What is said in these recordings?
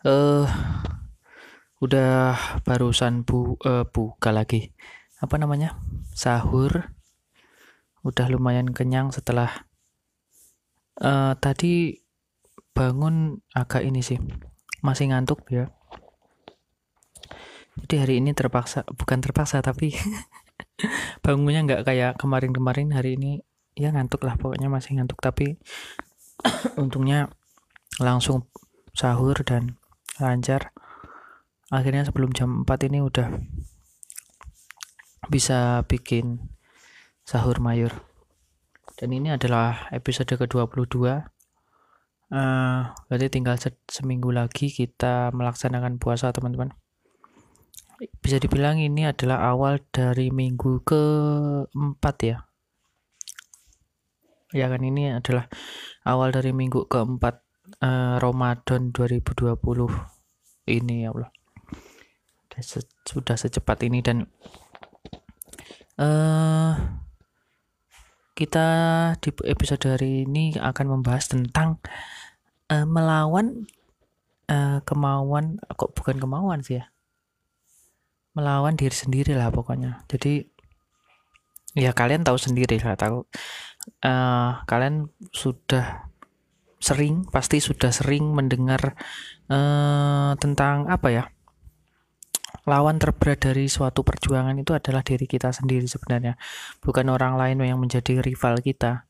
Eh, udah barusan bu eh, buka lagi. Apa namanya? Sahur. Udah lumayan kenyang setelah eh tadi bangun agak ini sih. Masih ngantuk ya. Jadi hari ini terpaksa, bukan terpaksa tapi bangunnya nggak kayak kemarin-kemarin hari ini ya ngantuk lah pokoknya masih ngantuk tapi untungnya langsung sahur dan lancar. Akhirnya sebelum jam 4 ini udah bisa bikin sahur mayur. Dan ini adalah episode ke-22 uh, berarti tinggal se seminggu lagi kita melaksanakan puasa teman-teman. Bisa dibilang ini adalah awal dari minggu keempat ya. Ya kan ini adalah awal dari minggu keempat uh, Ramadan 2020 ini ya Allah. Sudah, se sudah secepat ini dan uh, kita di episode hari ini akan membahas tentang uh, melawan uh, kemauan kok bukan kemauan sih ya? Melawan diri sendiri lah pokoknya. Jadi ya kalian tahu sendiri lah tahu uh, kalian sudah sering pasti sudah sering mendengar uh, tentang apa ya lawan terberat dari suatu perjuangan itu adalah diri kita sendiri sebenarnya. Bukan orang lain yang menjadi rival kita.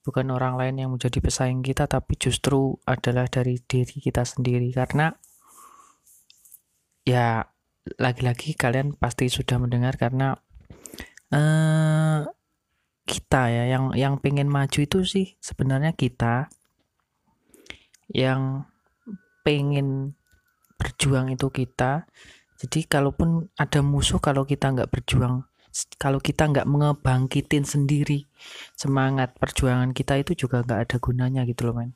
Bukan orang lain yang menjadi pesaing kita tapi justru adalah dari diri kita sendiri. Karena ya lagi-lagi kalian pasti sudah mendengar karena uh, kita ya yang yang pengen maju itu sih sebenarnya kita yang pengen berjuang itu kita. Jadi kalaupun ada musuh kalau kita nggak berjuang kalau kita nggak ngebangkitin sendiri semangat perjuangan kita itu juga nggak ada gunanya gitu loh men.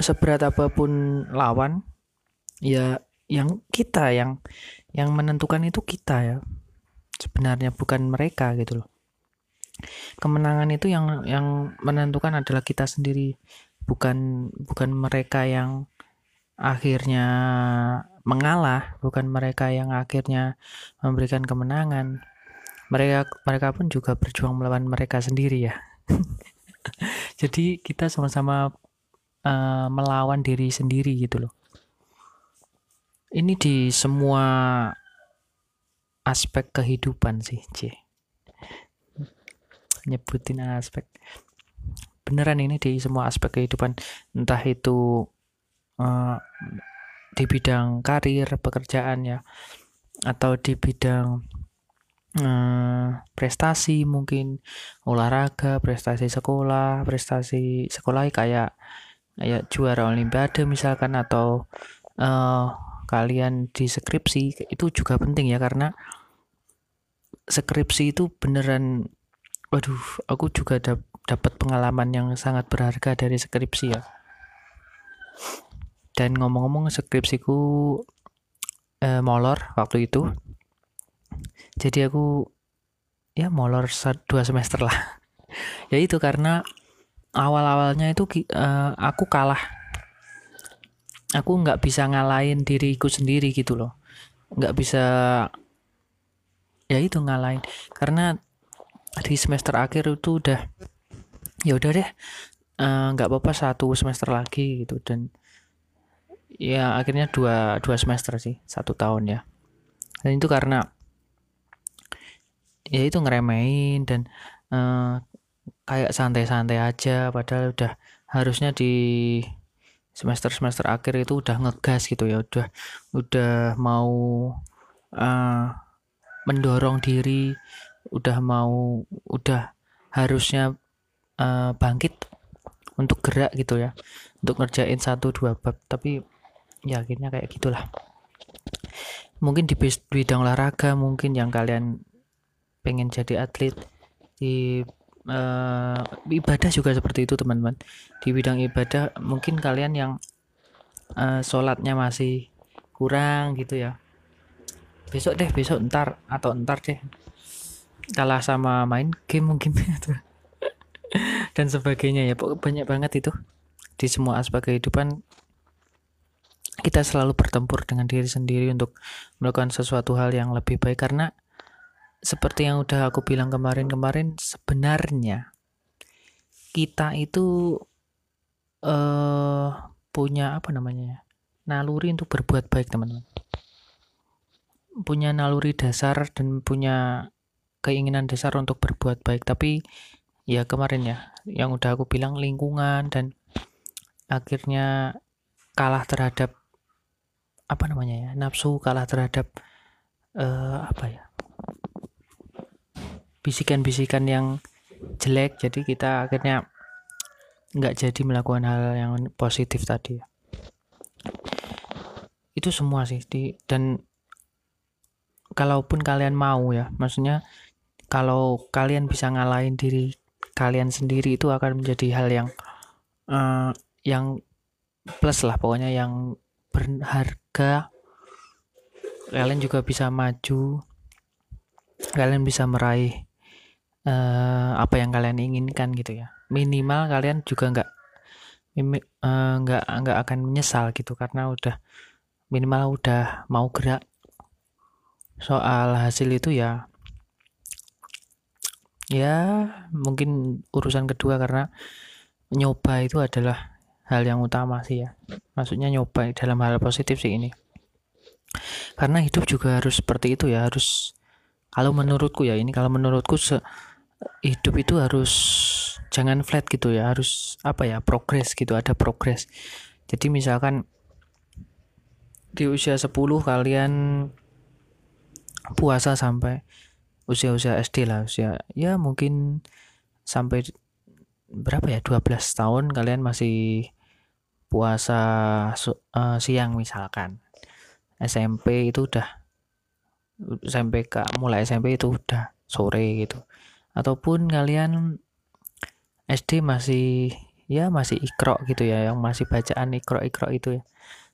Seberat apa pun lawan ya yang kita yang yang menentukan itu kita ya. Sebenarnya bukan mereka gitu loh. Kemenangan itu yang yang menentukan adalah kita sendiri bukan bukan mereka yang akhirnya mengalah bukan mereka yang akhirnya memberikan kemenangan. Mereka mereka pun juga berjuang melawan mereka sendiri ya. Jadi kita sama-sama uh, melawan diri sendiri gitu loh. Ini di semua aspek kehidupan sih C nyebutin aspek beneran ini di semua aspek kehidupan. Entah itu uh, di bidang karir pekerjaan ya atau di bidang uh, prestasi mungkin olahraga prestasi sekolah prestasi sekolah kayak kayak juara olimpiade misalkan atau uh, kalian di skripsi itu juga penting ya karena skripsi itu beneran waduh aku juga dap dapat pengalaman yang sangat berharga dari skripsi ya. Dan ngomong-ngomong skripsiku eh, molor waktu itu. Jadi aku ya molor dua semester lah. Ya itu karena awal-awalnya itu uh, aku kalah. Aku nggak bisa ngalahin diriku sendiri gitu loh. Nggak bisa ya itu ngalahin. Karena di semester akhir itu udah ya udah deh eh, nggak uh, apa-apa satu semester lagi gitu. Dan ya akhirnya dua dua semester sih satu tahun ya. Dan itu karena ya itu ngeremehin dan uh, kayak santai-santai aja. Padahal udah harusnya di semester semester akhir itu udah ngegas gitu ya. Udah udah mau uh, mendorong diri. Udah mau udah harusnya uh, bangkit untuk gerak gitu ya. Untuk ngerjain satu dua bab. Tapi ya akhirnya kayak gitulah. Mungkin di bidang olahraga mungkin yang kalian pengen jadi atlet di uh, ibadah juga seperti itu teman-teman. Di bidang ibadah mungkin kalian yang uh, sholatnya masih kurang gitu ya. Besok deh besok ntar atau ntar deh. Kalah sama main game mungkin dan sebagainya ya banyak banget itu. Di semua aspek kehidupan kita selalu bertempur dengan diri sendiri untuk melakukan sesuatu hal yang lebih baik. Karena seperti yang udah aku bilang kemarin-kemarin sebenarnya kita itu uh, punya apa namanya ya naluri untuk berbuat baik teman-teman. Punya naluri dasar dan punya keinginan dasar untuk berbuat baik. Tapi ya kemarin ya. Yang udah aku bilang lingkungan dan akhirnya kalah terhadap apa namanya ya nafsu kalah terhadap uh, apa ya bisikan-bisikan yang jelek. Jadi kita akhirnya nggak jadi melakukan hal yang positif tadi itu semua sih di dan kalaupun kalian mau ya maksudnya kalau kalian bisa ngalahin diri kalian sendiri itu akan menjadi hal yang uh, yang plus lah pokoknya yang berharga. Kalian juga bisa maju. Kalian bisa meraih uh, apa yang kalian inginkan gitu ya. Minimal kalian juga nggak uh, nggak nggak akan menyesal gitu karena udah minimal udah mau gerak. Soal hasil itu ya ya mungkin urusan kedua karena nyoba itu adalah hal yang utama sih ya. Maksudnya nyoba dalam hal positif sih ini. Karena hidup juga harus seperti itu ya harus kalau menurutku ya ini kalau menurutku se, hidup itu harus jangan flat gitu ya harus apa ya progres gitu ada progres. Jadi misalkan di usia 10 kalian puasa sampai usia-usia SD lah usia ya mungkin sampai berapa ya 12 tahun kalian masih puasa uh, siang misalkan. SMP itu udah SMP ke mulai SMP itu udah sore gitu. Ataupun kalian SD masih ya masih ikro gitu ya yang masih bacaan ikro ikro itu ya.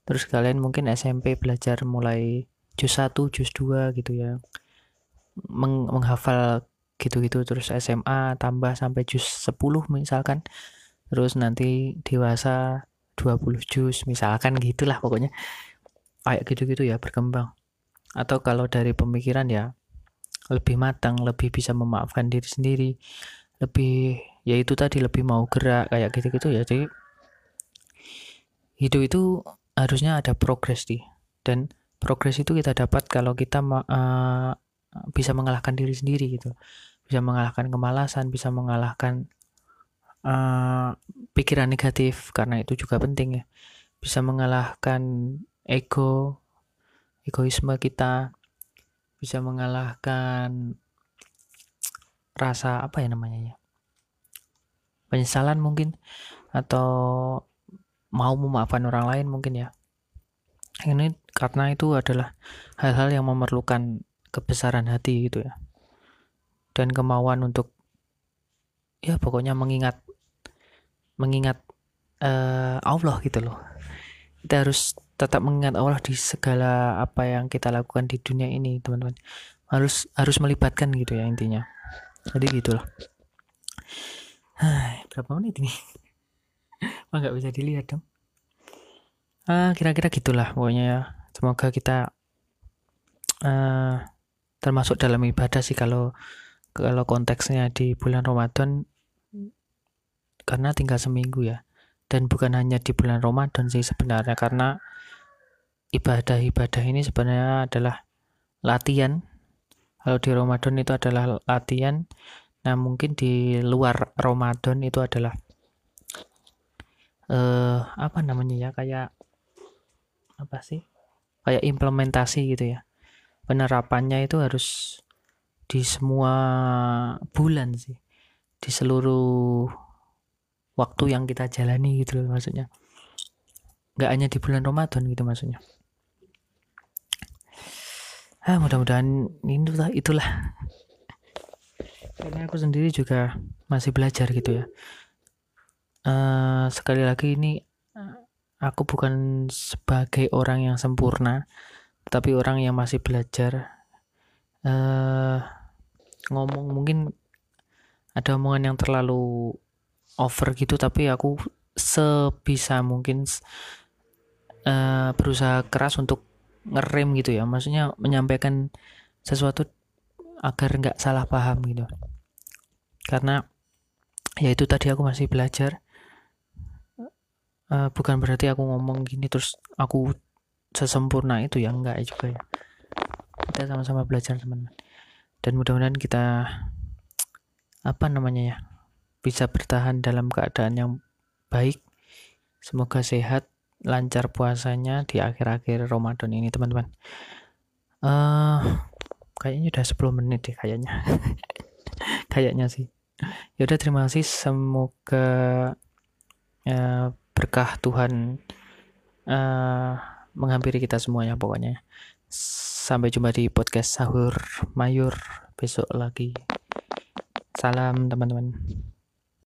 Terus kalian mungkin SMP belajar mulai juz 1 juz 2 gitu ya Meng menghafal gitu-gitu terus SMA tambah sampai juz 10 misalkan terus nanti dewasa 20 jus misalkan gitulah pokoknya. Kayak gitu-gitu ya berkembang. Atau kalau dari pemikiran ya lebih matang lebih bisa memaafkan diri sendiri lebih ya itu tadi lebih mau gerak kayak gitu-gitu ya. Jadi hidup itu harusnya ada progres sih. Dan progres itu kita dapat kalau kita uh, bisa mengalahkan diri sendiri gitu. Bisa mengalahkan kemalasan bisa mengalahkan uh, pikiran negatif karena itu juga penting ya. Bisa mengalahkan ego egoisme kita. Bisa mengalahkan rasa apa ya namanya ya penyesalan mungkin atau mau memaafkan orang lain mungkin ya. Ini karena itu adalah hal-hal yang memerlukan kebesaran hati gitu ya. Dan kemauan untuk ya pokoknya mengingat mengingat uh, Allah gitu loh. Kita harus tetap mengingat Allah di segala apa yang kita lakukan di dunia ini teman-teman. Harus harus melibatkan gitu ya intinya. Jadi gitulah. Berapa menit ini? Wah nggak bisa dilihat dong. Ah kira-kira gitulah pokoknya ya. Semoga kita uh, termasuk dalam ibadah sih kalau kalau konteksnya di bulan Ramadan karena tinggal seminggu ya. Dan bukan hanya di bulan Ramadan sih sebenarnya karena ibadah-ibadah ini sebenarnya adalah latihan. Kalau di Ramadan itu adalah latihan nah mungkin di luar Ramadan itu adalah eh apa namanya ya kayak apa sih? Kayak implementasi gitu ya penerapannya itu harus di semua bulan sih. Di seluruh waktu yang kita jalani gitu loh maksudnya. Nggak hanya di bulan Ramadan gitu maksudnya. Ah mudah-mudahan ini itulah. Karena aku sendiri juga masih belajar gitu ya. Uh, sekali lagi ini aku bukan sebagai orang yang sempurna tapi orang yang masih belajar uh, ngomong mungkin ada omongan yang terlalu over gitu tapi aku sebisa mungkin uh, berusaha keras untuk ngerem gitu ya. Maksudnya menyampaikan sesuatu agar nggak salah paham gitu. Karena ya itu tadi aku masih belajar. Uh, bukan berarti aku ngomong gini terus aku sesempurna itu ya enggak juga ya. Kita sama-sama belajar teman-teman dan mudah-mudahan kita apa namanya ya bisa bertahan dalam keadaan yang baik. Semoga sehat lancar puasanya di akhir-akhir Ramadan ini teman-teman. Uh, kayaknya udah 10 menit deh kayaknya. Kayaknya sih. Yaudah terima kasih. Semoga uh, berkah Tuhan uh, menghampiri kita semuanya pokoknya. Sampai jumpa di podcast sahur mayur besok lagi. Salam teman-teman